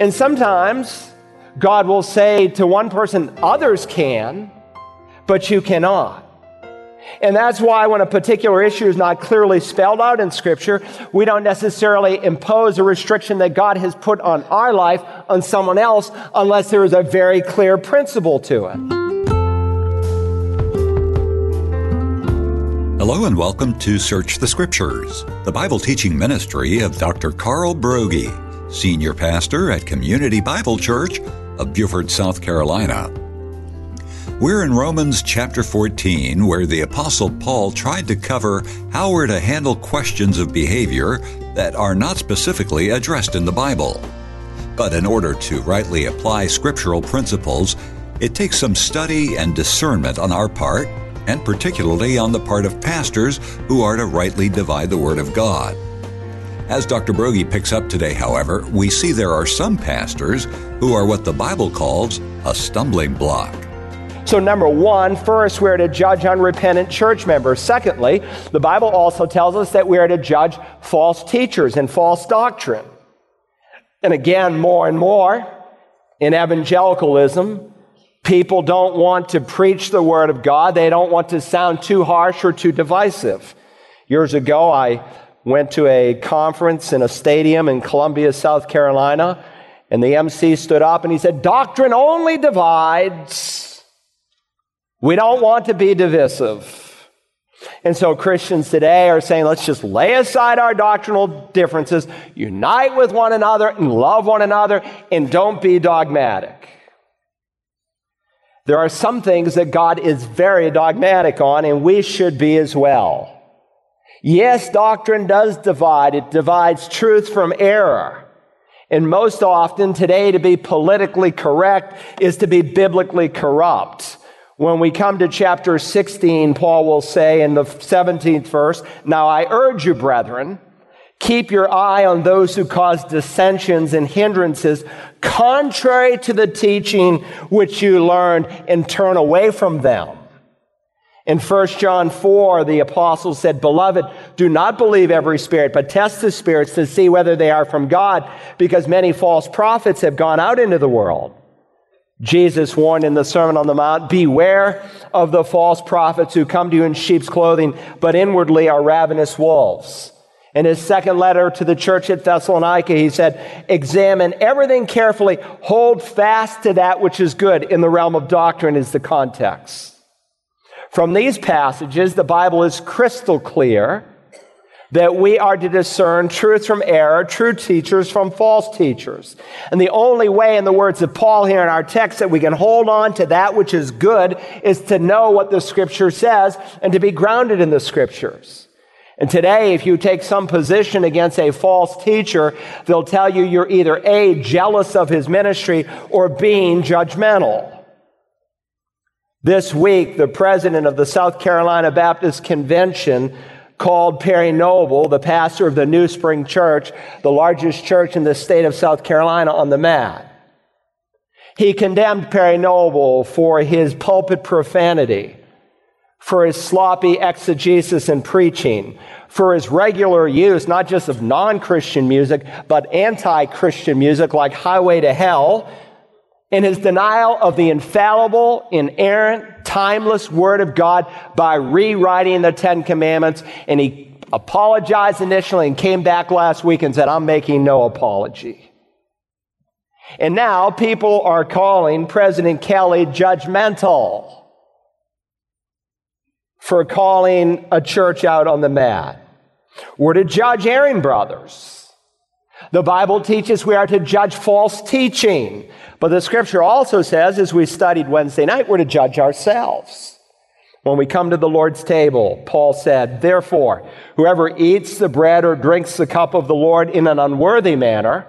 And sometimes God will say to one person, others can, but you cannot. And that's why when a particular issue is not clearly spelled out in Scripture, we don't necessarily impose a restriction that God has put on our life on someone else unless there is a very clear principle to it. Hello and welcome to Search the Scriptures, the Bible teaching ministry of Dr. Carl Broggi, Senior Pastor at Community Bible Church of Beaufort, South Carolina. We're in Romans chapter 14, where the Apostle Paul tried to cover how we're to handle questions of behavior that are not specifically addressed in the Bible. But in order to rightly apply scriptural principles, it takes some study and discernment on our part, and particularly on the part of pastors who are to rightly divide the Word of God. As Dr. Broggi picks up today, however, we see there are some pastors who are what the Bible calls a stumbling block. So, number one, first, we're to judge unrepentant church members. Secondly, the Bible also tells us that we are to judge false teachers and false doctrine. And again, more and more in evangelicalism, people don't want to preach the Word of God. They don't want to sound too harsh or too divisive. Years ago, I went to a conference in a stadium in Columbia, South Carolina, and the MC stood up and he said, Doctrine only divides. We don't want to be divisive. And so Christians today are saying, let's just lay aside our doctrinal differences, unite with one another, and love one another, and don't be dogmatic. There are some things that God is very dogmatic on, and we should be as well. Yes, doctrine does divide. It divides truth from error. And most often today, to be politically correct is to be biblically corrupt. When we come to chapter 16, Paul will say in the 17th verse, Now I urge you, brethren, keep your eye on those who cause dissensions and hindrances contrary to the teaching which you learned and turn away from them. In 1 John 4, the apostle said, Beloved, do not believe every spirit, but test the spirits to see whether they are from God, because many false prophets have gone out into the world. Jesus warned in the Sermon on the Mount, beware of the false prophets who come to you in sheep's clothing, but inwardly are ravenous wolves. In his second letter to the church at Thessalonica, he said, examine everything carefully, hold fast to that which is good. In the realm of doctrine is the context. From these passages, the Bible is crystal clear that we are to discern truth from error, true teachers from false teachers. And the only way, in the words of Paul here in our text, that we can hold on to that which is good is to know what the scripture says and to be grounded in the scriptures. And today, if you take some position against a false teacher, they'll tell you you're either A, jealous of his ministry, or being judgmental. This week, the president of the South Carolina Baptist Convention called Perry Noble, the pastor of the New Spring Church, the largest church in the state of South Carolina, on the mat. He condemned Perry Noble for his pulpit profanity, for his sloppy exegesis and preaching, for his regular use, not just of non Christian music, but anti Christian music like Highway to Hell, in his denial of the infallible, inerrant, timeless Word of God by rewriting the Ten Commandments. And he apologized initially and came back last week and said, I'm making no apology. And now people are calling President Kelly judgmental for calling a church out on the mat. We're to judge erring brothers. The Bible teaches we are to judge false teaching. But the scripture also says, as we studied Wednesday night, we're to judge ourselves. When we come to the Lord's table, Paul said, Therefore, whoever eats the bread or drinks the cup of the Lord in an unworthy manner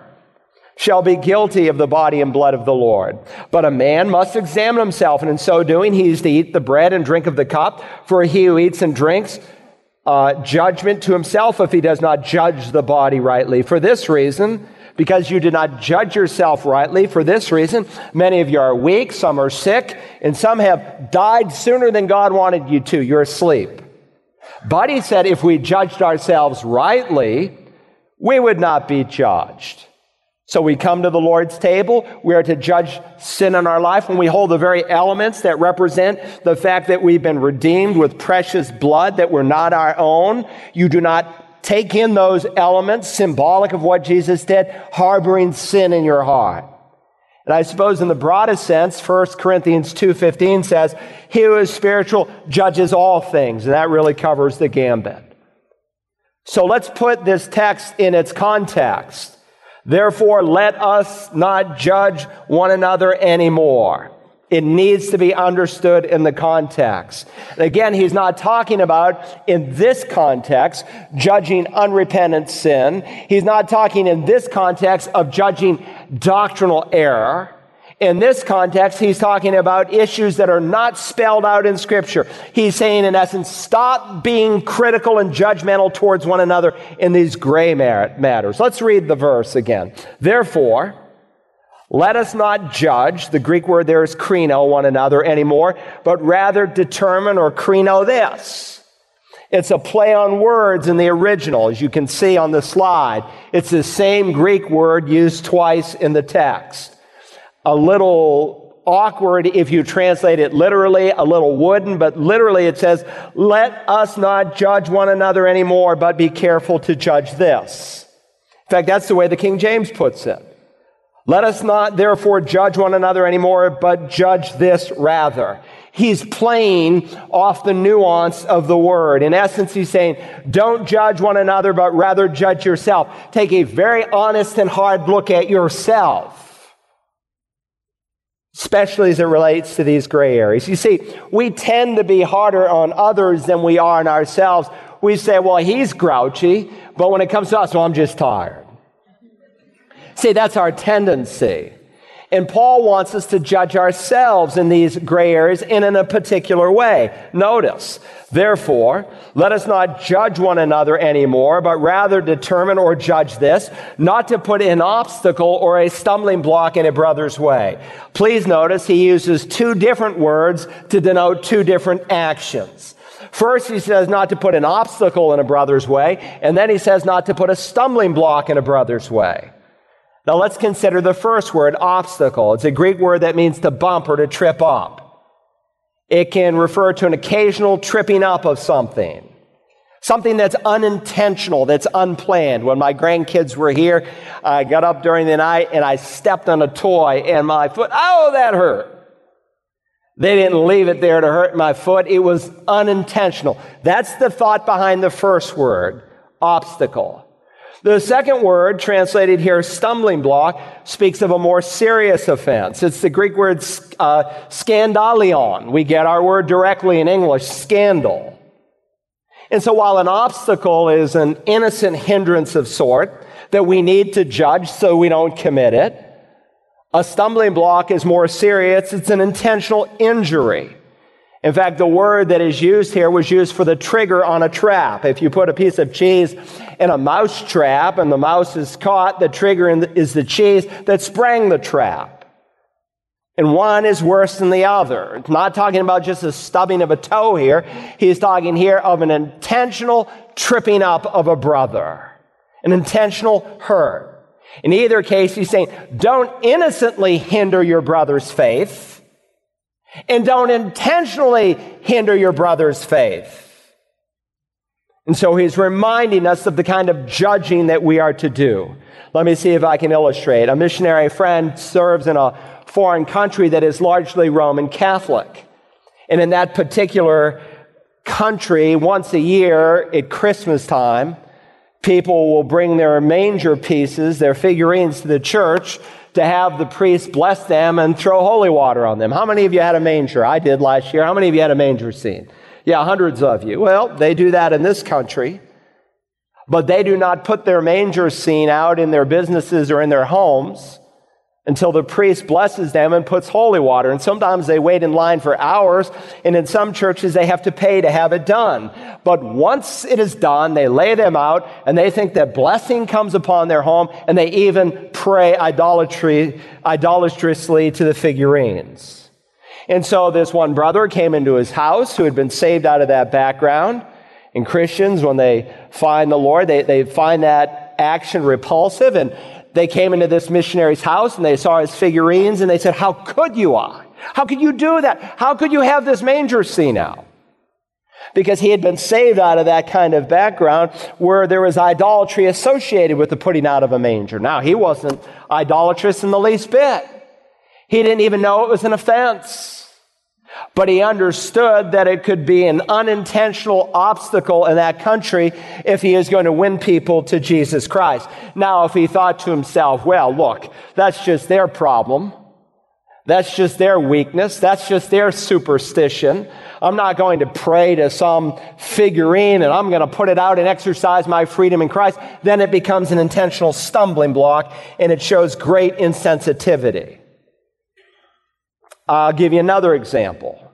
shall be guilty of the body and blood of the Lord. But a man must examine himself, and in so doing, he is to eat the bread and drink of the cup. For he who eats and drinks uh, judgment to himself if he does not judge the body rightly. For this reason, because you did not judge yourself rightly. For this reason, many of you are weak, some are sick, and some have died sooner than God wanted you to. You're asleep. But he said, if we judged ourselves rightly, we would not be judged. So we come to the Lord's table. We are to judge sin in our life when we hold the very elements that represent the fact that we've been redeemed with precious blood, that we're not our own. You do not take in those elements, symbolic of what Jesus did, harboring sin in your heart. And I suppose in the broadest sense, 1 Corinthians 2.15 says, he who is spiritual judges all things. And that really covers the gambit. So let's put this text in its context. Therefore, let us not judge one another anymore. It needs to be understood in the context. Again, he's not talking about in this context judging unrepentant sin. He's not talking in this context of judging doctrinal error. In this context, he's talking about issues that are not spelled out in scripture. He's saying, in essence, stop being critical and judgmental towards one another in these gray matters. Let's read the verse again. Therefore, let us not judge, the Greek word there is krino, one another anymore, but rather determine or krino this. It's a play on words in the original, as you can see on the slide. It's the same Greek word used twice in the text a little awkward if you translate it literally, a little wooden, but literally it says, let us not judge one another anymore, but be careful to judge this. In fact, that's the way the King James puts it. Let us not therefore judge one another anymore, but judge this rather. He's playing off the nuance of the word. In essence, he's saying, don't judge one another, but rather judge yourself. Take a very honest and hard look at yourself especially as it relates to these gray areas. You see, we tend to be harder on others than we are on ourselves. We say, well, he's grouchy, but when it comes to us, well, I'm just tired. See, that's our tendency. And Paul wants us to judge ourselves in these gray areas and in a particular way. Notice, therefore, let us not judge one another anymore, but rather determine or judge this, not to put an obstacle or a stumbling block in a brother's way. Please notice he uses two different words to denote two different actions. First, he says not to put an obstacle in a brother's way, and then he says not to put a stumbling block in a brother's way. Now let's consider the first word, obstacle. It's a Greek word that means to bump or to trip up. It can refer to an occasional tripping up of something. Something that's unintentional, that's unplanned. When my grandkids were here, I got up during the night and I stepped on a toy and my foot, oh, that hurt. They didn't leave it there to hurt my foot. It was unintentional. That's the thought behind the first word, obstacle. The second word, translated here stumbling block, speaks of a more serious offense. It's the Greek word uh, scandalion. We get our word directly in English, scandal. And so while an obstacle is an innocent hindrance of sort that we need to judge so we don't commit it, a stumbling block is more serious. It's an intentional injury. In fact, the word that is used here was used for the trigger on a trap. If you put a piece of cheese in a mouse trap and the mouse is caught, the trigger is the cheese that sprang the trap. And one is worse than the other. It's not talking about just a stubbing of a toe here. He's talking here of an intentional tripping up of a brother, an intentional hurt. In either case, he's saying, don't innocently hinder your brother's faith and don't intentionally hinder your brother's faith. And so he's reminding us of the kind of judging that we are to do. Let me see if I can illustrate. A missionary friend serves in a foreign country that is largely Roman Catholic. And in that particular country, once a year at Christmas time, people will bring their manger pieces, their figurines to the church to have the priest bless them and throw holy water on them. How many of you had a manger? I did last year. How many of you had a manger scene? Yeah, hundreds of you. Well, they do that in this country, but they do not put their manger scene out in their businesses or in their homes until the priest blesses them and puts holy water. And sometimes they wait in line for hours, and in some churches they have to pay to have it done. But once it is done, they lay them out, and they think that blessing comes upon their home, and they even pray idolatry, idolatrously to the figurines. And so this one brother came into his house who had been saved out of that background. And Christians, when they find the Lord, they, they find that action repulsive. And they came into this missionary's house and they saw his figurines and they said, How could you, I? How could you do that? How could you have this manger scene out? Because he had been saved out of that kind of background where there was idolatry associated with the putting out of a manger. Now, he wasn't idolatrous in the least bit. He didn't even know it was an offense. But he understood that it could be an unintentional obstacle in that country if he is going to win people to Jesus Christ. Now, if he thought to himself, well, look, that's just their problem. That's just their weakness. That's just their superstition. I'm not going to pray to some figurine and I'm going to put it out and exercise my freedom in Christ. Then it becomes an intentional stumbling block and it shows great insensitivity. I'll give you another example.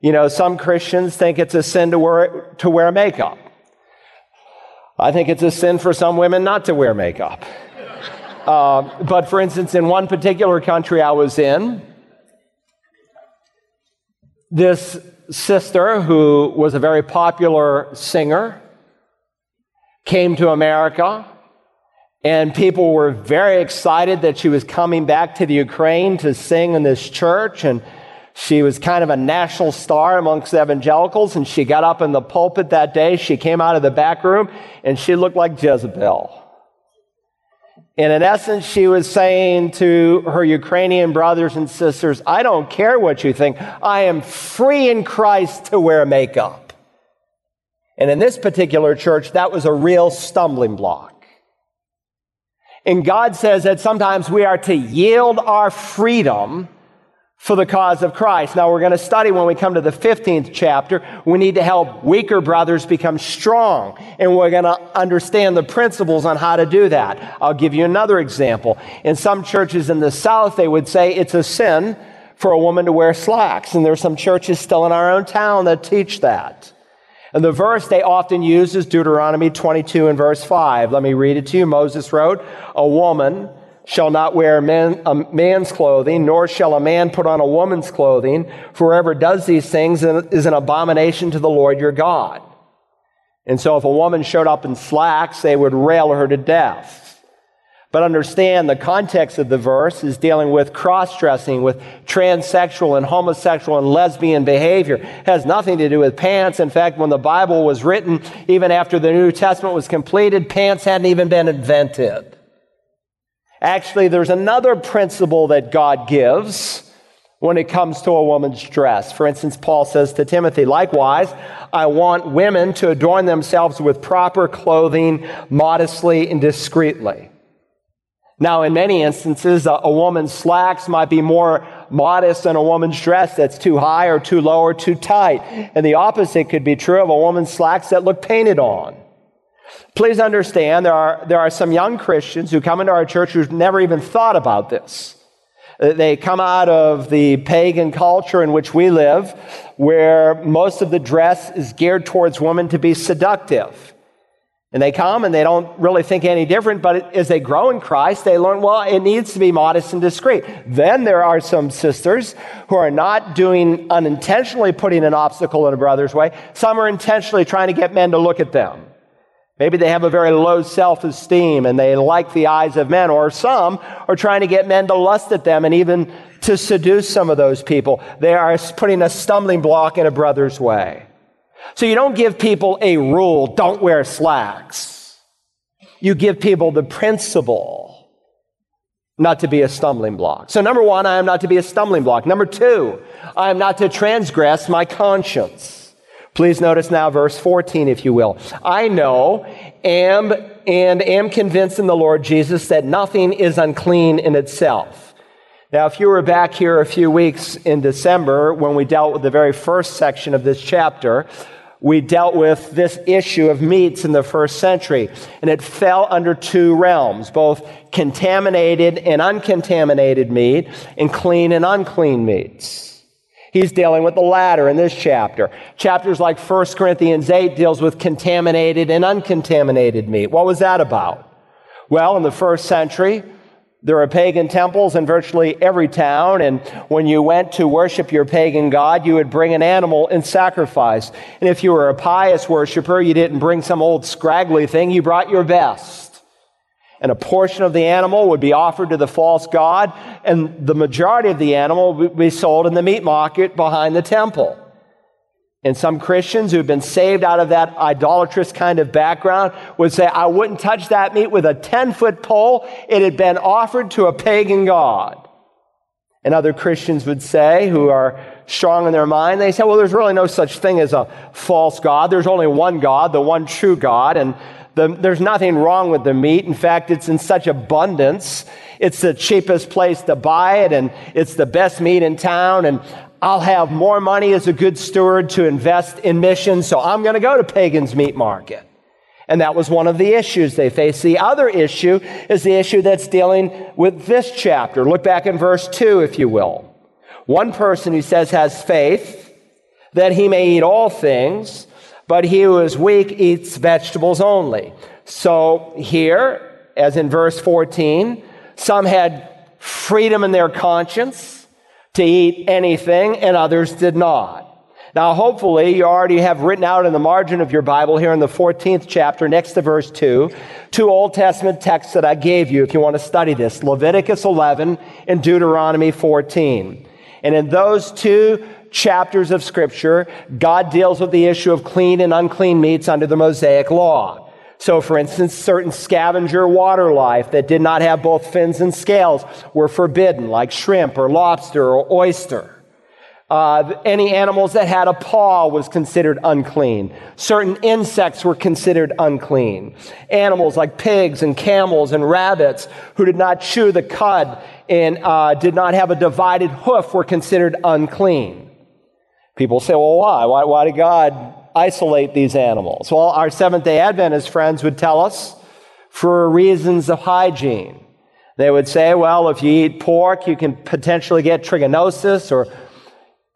You know, some Christians think it's a sin to wear, to wear makeup. I think it's a sin for some women not to wear makeup. Uh, but for instance, in one particular country I was in, this sister, who was a very popular singer, came to America, and people were very excited that she was coming back to the Ukraine to sing in this church. And she was kind of a national star amongst evangelicals. And she got up in the pulpit that day. She came out of the back room and she looked like Jezebel. And in essence, she was saying to her Ukrainian brothers and sisters, I don't care what you think. I am free in Christ to wear makeup. And in this particular church, that was a real stumbling block. And God says that sometimes we are to yield our freedom for the cause of Christ. Now we're going to study when we come to the 15th chapter. We need to help weaker brothers become strong. And we're going to understand the principles on how to do that. I'll give you another example. In some churches in the South, they would say it's a sin for a woman to wear slacks. And there's some churches still in our own town that teach that. And the verse they often use is Deuteronomy 22 and verse 5. Let me read it to you. Moses wrote, A woman shall not wear man, a man's clothing, nor shall a man put on a woman's clothing. For whoever does these things is an abomination to the Lord your God. And so if a woman showed up in slacks, they would rail her to death. But understand the context of the verse is dealing with cross dressing, with transsexual and homosexual and lesbian behavior. It has nothing to do with pants. In fact, when the Bible was written, even after the New Testament was completed, pants hadn't even been invented. Actually, there's another principle that God gives when it comes to a woman's dress. For instance, Paul says to Timothy, likewise, I want women to adorn themselves with proper clothing, modestly and discreetly. Now, in many instances, a, a, woman's slacks might be more modest than a woman's dress that's too high or too low or too tight. And the opposite could be true of a woman's slacks that look painted on. Please understand, there are, there are some young Christians who come into our church who've never even thought about this. Uh, they come out of the pagan culture in which we live, where most of the dress is geared towards women to be seductive. And they come and they don't really think any different, but as they grow in Christ, they learn, well, it needs to be modest and discreet. Then there are some sisters who are not doing unintentionally putting an obstacle in a brother's way. Some are intentionally trying to get men to look at them. Maybe they have a very low self esteem and they like the eyes of men, or some are trying to get men to lust at them and even to seduce some of those people. They are putting a stumbling block in a brother's way. So you don't give people a rule, don't wear slacks. You give people the principle not to be a stumbling block. So number one, I am not to be a stumbling block. Number two, I am not to transgress my conscience. Please notice now verse 14, if you will. I know am and am convinced in the Lord Jesus that nothing is unclean in itself. Now, if you were back here a few weeks in December when we dealt with the very first section of this chapter, we dealt with this issue of meats in the first century, and it fell under two realms, both contaminated and uncontaminated meat, and clean and unclean meats. He's dealing with the latter in this chapter. Chapters like 1 Corinthians 8 deals with contaminated and uncontaminated meat. What was that about? Well, in the first century, there were pagan temples in virtually every town, and when you went to worship your pagan god, you would bring an animal in sacrifice. And if you were a pious worshiper, you didn't bring some old scraggly thing, you brought your best. and a portion of the animal would be offered to the false god, and the majority of the animal would be sold in the meat market behind the temple. And some Christians who've been saved out of that idolatrous kind of background would say, I wouldn't touch that meat with a 10 foot pole. It had been offered to a pagan god. And other Christians would say, who are strong in their mind, they say, well, there's really no such thing as a false God. There's only one God, the one true God. And the, there's nothing wrong with the meat. In fact, it's in such abundance. It's the cheapest place to buy it, and it's the best meat in town. And I'll have more money as a good steward to invest in missions, so I'm going to go to Pagan's Meat Market. And that was one of the issues they faced. The other issue is the issue that's dealing with this chapter. Look back in verse 2, if you will. One person who says has faith that he may eat all things, but he who is weak eats vegetables only. So here, as in verse 14, some had freedom in their conscience to eat anything, and others did not. Now, hopefully, you already have written out in the margin of your Bible here in the 14th chapter, next to verse 2, two Old Testament texts that I gave you if you want to study this Leviticus 11 and Deuteronomy 14. And in those two chapters of Scripture, God deals with the issue of clean and unclean meats under the Mosaic Law. So, for instance, certain scavenger water life that did not have both fins and scales were forbidden, like shrimp or lobster or oyster. Uh, any animals that had a paw was considered unclean. Certain insects were considered unclean. Animals like pigs and camels and rabbits who did not chew the cud and uh, did not have a divided hoof were considered unclean. People say, well, why? Why, why did God isolate these animals? Well, our Seventh day Adventist friends would tell us for reasons of hygiene. They would say, well, if you eat pork, you can potentially get trichinosis or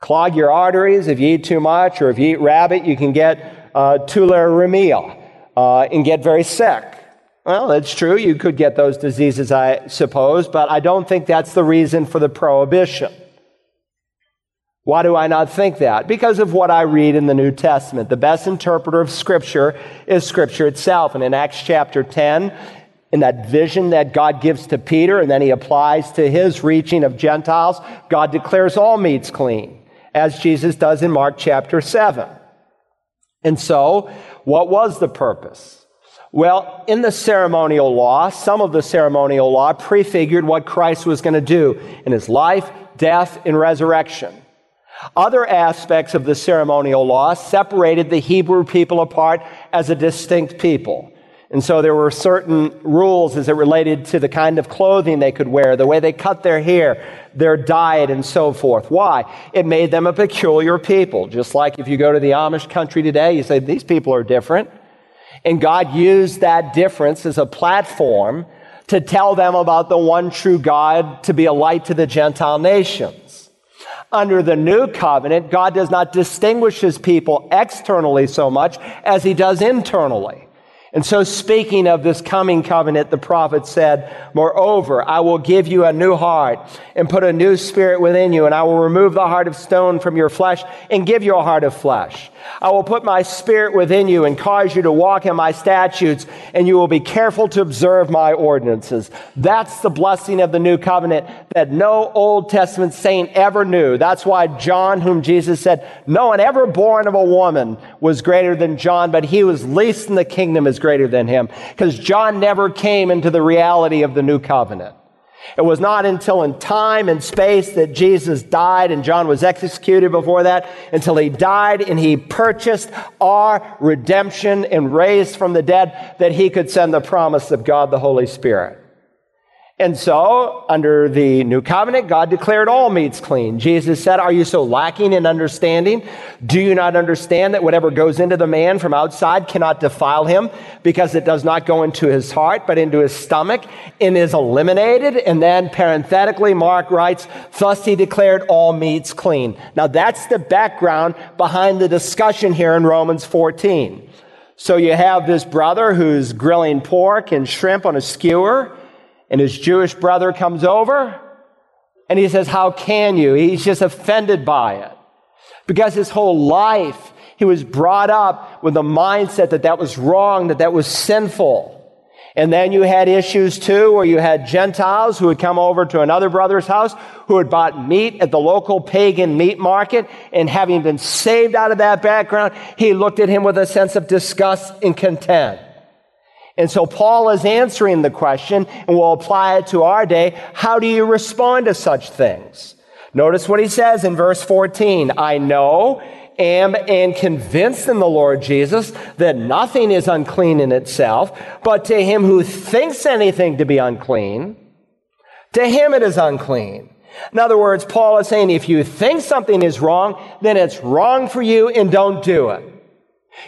clog your arteries if you eat too much, or if you eat rabbit, you can get uh, tularemia uh, and get very sick. Well, that's true. You could get those diseases, I suppose, but I don't think that's the reason for the prohibition. Why do I not think that? Because of what I read in the New Testament. The best interpreter of Scripture is Scripture itself. And in Acts chapter 10, in that vision that God gives to Peter and then he applies to his reaching of Gentiles, God declares all meats clean, as Jesus does in Mark chapter 7. And so, what was the purpose? Well, in the ceremonial law, some of the ceremonial law prefigured what Christ was going to do in his life, death, and resurrection. Other aspects of the ceremonial law separated the Hebrew people apart as a distinct people. And so there were certain rules as it related to the kind of clothing they could wear, the way they cut their hair, their diet, and so forth. Why? It made them a peculiar people. Just like if you go to the Amish country today, you say, these people are different. And God used that difference as a platform to tell them about the one true God to be a light to the Gentile nations under the new covenant, God does not distinguish his people externally so much as he does internally. And so, speaking of this coming covenant, the prophet said, Moreover, I will give you a new heart and put a new spirit within you, and I will remove the heart of stone from your flesh and give you a heart of flesh. I will put my spirit within you and cause you to walk in my statutes, and you will be careful to observe my ordinances. That's the blessing of the new covenant that no Old Testament saint ever knew. That's why John, whom Jesus said, no one ever born of a woman was greater than John, but he was least in the kingdom is greater than him. Because John never came into the reality of the new covenant. It was not until in time and space that Jesus died and John was executed before that, until he died and he purchased our redemption and raised from the dead, that he could send the promise of God the Holy Spirit. And so, under the new covenant, God declared all meats clean. Jesus said, Are you so lacking in understanding? Do you not understand that whatever goes into the man from outside cannot defile him because it does not go into his heart, but into his stomach and is eliminated? And then, parenthetically, Mark writes, Thus he declared all meats clean. Now, that's the background behind the discussion here in Romans 14. So, you have this brother who's grilling pork and shrimp on a skewer and his Jewish brother comes over and he says, How can you? He's just offended by it. Because his whole life, he was brought up with the mindset that that was wrong, that that was sinful. And then you had issues too where you had Gentiles who would come over to another brother's house who had bought meat at the local pagan meat market. And having been saved out of that background, he looked at him with a sense of disgust and contempt. And so Paul is answering the question, and we'll apply it to our day. How do you respond to such things? Notice what he says in verse 14. I know, am, and convinced in the Lord Jesus that nothing is unclean in itself, but to him who thinks anything to be unclean, to him it is unclean. In other words, Paul is saying if you think something is wrong, then it's wrong for you and don't do it.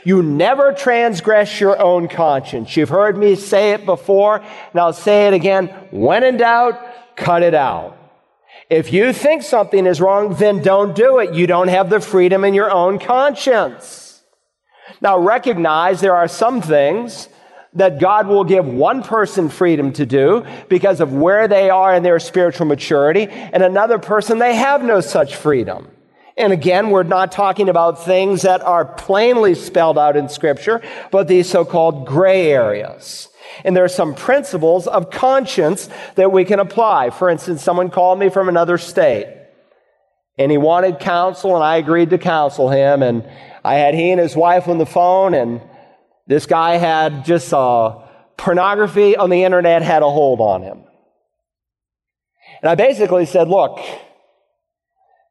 You never transgress your own conscience. You've heard me say it before, and I'll say it again. When in doubt, cut it out. If you think something is wrong, then don't do it. You don't have the freedom in your own conscience. Now recognize there are some things that God will give one person freedom to do because of where they are in their spiritual maturity, and another person they have no such freedom. And again, we're not talking about things that are plainly spelled out in Scripture, but these so called gray areas. And there are some principles of conscience that we can apply. For instance, someone called me from another state and he wanted counsel, and I agreed to counsel him. And I had he and his wife on the phone, and this guy had just uh, pornography on the internet had a hold on him. And I basically said, Look,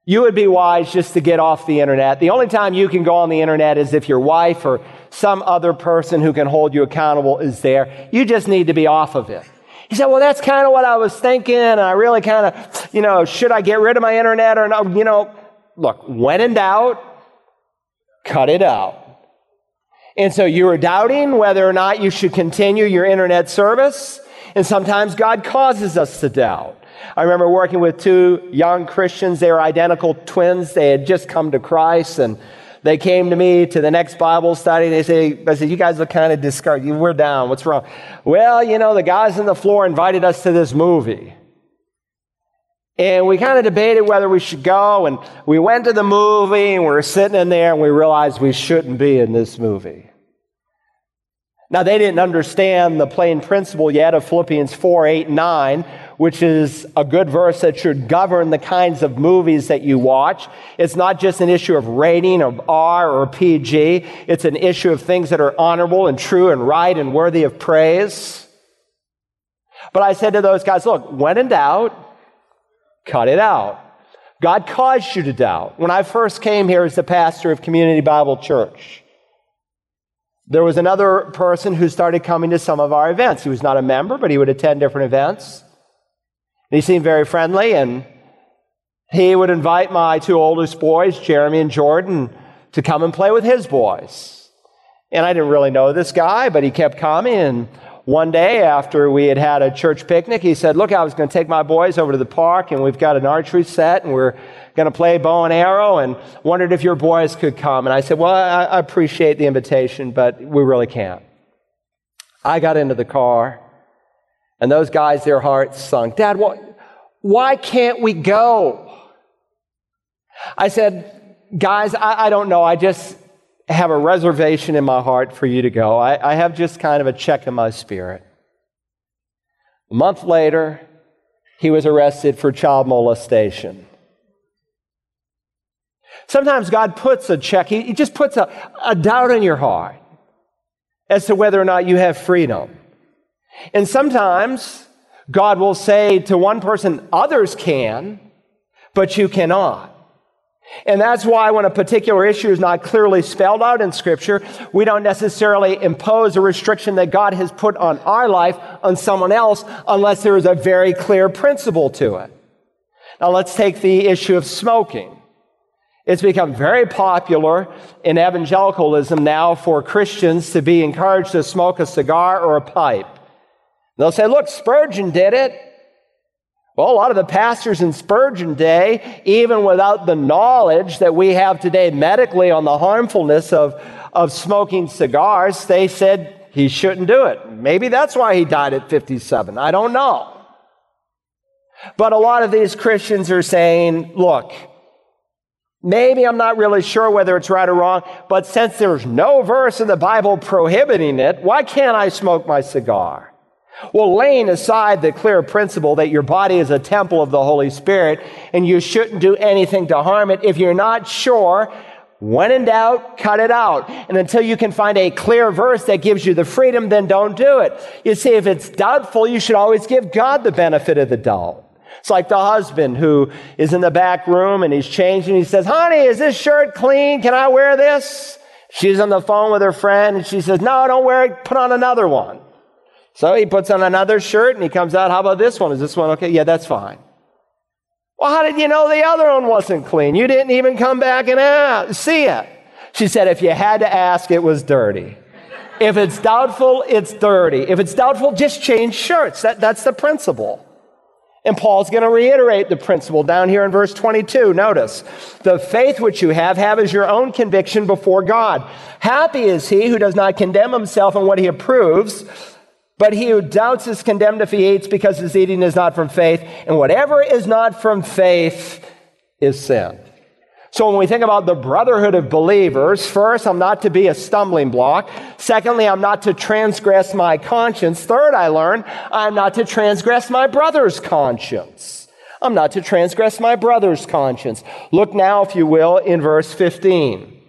you would be wise just to get off the internet. The only time you can go on the internet is if your wife or some other person who can hold you accountable is there. You just need to be off of it. He said, Well, that's kind of what I was thinking. I really kind of, you know, should I get rid of my internet or not? You know, look, when in doubt, cut it out. And so you were doubting whether or not you should continue your internet service. And sometimes God causes us to doubt. I remember working with two young Christians. They were identical twins. They had just come to Christ and they came to me to the next Bible study. They say, I said, you guys look kind of discouraged. We're down. What's wrong? Well, you know, the guys on the floor invited us to this movie. And we kind of debated whether we should go. And we went to the movie and we were sitting in there and we realized we shouldn't be in this movie. Now, they didn't understand the plain principle yet of Philippians 4, 8, 9, which is a good verse that should govern the kinds of movies that you watch. It's not just an issue of rating of R or PG. It's an issue of things that are honorable and true and right and worthy of praise. But I said to those guys, look, when in doubt, cut it out. God caused you to doubt. When I first came here as the pastor of Community Bible Church, there was another person who started coming to some of our events. He was not a member, but he would attend different events. And he seemed very friendly, and he would invite my two oldest boys, Jeremy and Jordan, to come and play with his boys. And I didn't really know this guy, but he kept coming. And one day after we had had a church picnic, he said, Look, I was going to take my boys over to the park, and we've got an archery set, and we're going to play bow and arrow and wondered if your boys could come. And I said, Well, I, appreciate the invitation, but we really can't. I got into the car, and those guys, their hearts sunk. Dad, what, why can't we go? I said, Guys, I, I don't know. I just have a reservation in my heart for you to go. I, I have just kind of a check in my spirit. A month later, he was arrested for child molestation. Sometimes God puts a check, He, he just puts a, a doubt in your heart as to whether or not you have freedom. And sometimes God will say to one person, others can, but you cannot. And that's why when a particular issue is not clearly spelled out in Scripture, we don't necessarily impose a restriction that God has put on our life on someone else unless there is a very clear principle to it. Now let's take the issue of smoking. It's become very popular in evangelicalism now for Christians to be encouraged to smoke a cigar or a pipe. They'll say, look, Spurgeon did it. Well, a lot of the pastors in Spurgeon day, even without the knowledge that we have today medically on the harmfulness of, of smoking cigars, they said he shouldn't do it. Maybe that's why he died at 57. I don't know. But a lot of these Christians are saying, look, Maybe I'm not really sure whether it's right or wrong, but since there's no verse in the Bible prohibiting it, why can't I smoke my cigar? Well, laying aside the clear principle that your body is a temple of the Holy Spirit and you shouldn't do anything to harm it, if you're not sure, when in doubt, cut it out. And until you can find a clear verse that gives you the freedom, then don't do it. You see, if it's doubtful, you should always give God the benefit of the doubt. It's like the husband who is in the back room and he's changing. He says, honey, is this shirt clean? Can I wear this? She's on the phone with her friend and she says, no, don't wear it. Put on another one. So he puts on another shirt and he comes out. How about this one? Is this one okay? Yeah, that's fine. Well, how did you know the other one wasn't clean? You didn't even come back and ask, see it. She said, if you had to ask, it was dirty. If it's doubtful, it's dirty. If it's doubtful, just change shirts. That, that's the principle. And Paul's going to reiterate the principle down here in verse 22. Notice, the faith which you have, have as your own conviction before God. Happy is he who does not condemn himself in what he approves, but he who doubts is condemned if he eats because his eating is not from faith. And whatever is not from faith is sin. So when we think about the brotherhood of believers, first, I'm not to be a stumbling block. Secondly, I'm not to transgress my conscience. Third, I learn I'm not to transgress my brother's conscience. I'm not to transgress my brother's conscience. Look now, if you will, in verse 15.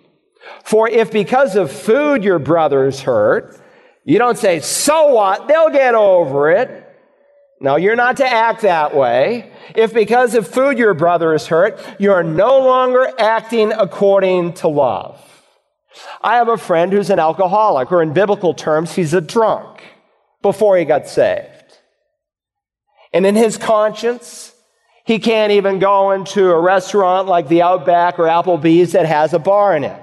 For if because of food your brother is hurt, you don't say, so what? They'll get over it. No, you're not to act that way. If because of food your brother is hurt, you're no longer acting according to love. I have a friend who's an alcoholic, or in biblical terms, he's a drunk before he got saved. And in his conscience, he can't even go into a restaurant like the Outback or Applebee's that has a bar in it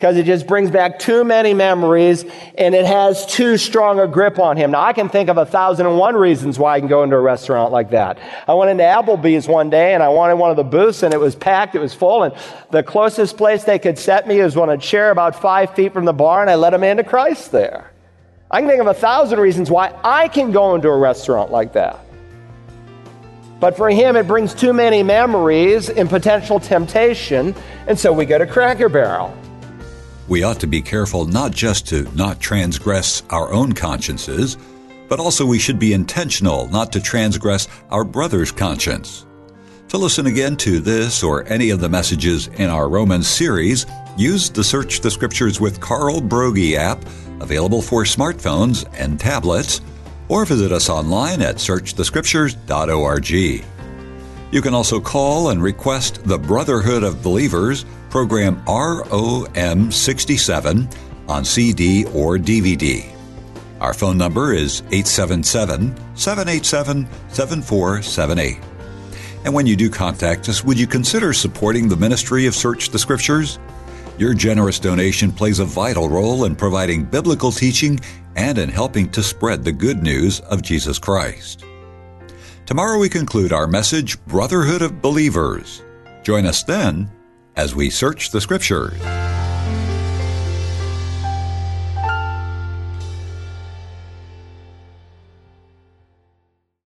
because it just brings back too many memories and it has too strong a grip on him. Now, I can think of a thousand and one reasons why I can go into a restaurant like that. I went into Applebee's one day and I wanted one of the booths and it was packed, it was full, and the closest place they could set me was on a chair about five feet from the bar and I let them into Christ there. I can think of a thousand reasons why I can go into a restaurant like that. But for him, it brings too many memories and potential temptation, and so we go to Cracker Barrel. We ought to be careful not just to not transgress our own consciences, but also we should be intentional not to transgress our brother's conscience. To listen again to this or any of the messages in our Romans series, use the Search the Scriptures with Carl Broggi app, available for smartphones and tablets, or visit us online at searchthescriptures.org. You can also call and request the Brotherhood of Believers program ROM 67 on CD or DVD. Our phone number is 877 787 7478. And when you do contact us, would you consider supporting the ministry of Search the Scriptures? Your generous donation plays a vital role in providing biblical teaching and in helping to spread the good news of Jesus Christ. Tomorrow we conclude our message, Brotherhood of Believers. Join us then as we search the Scriptures.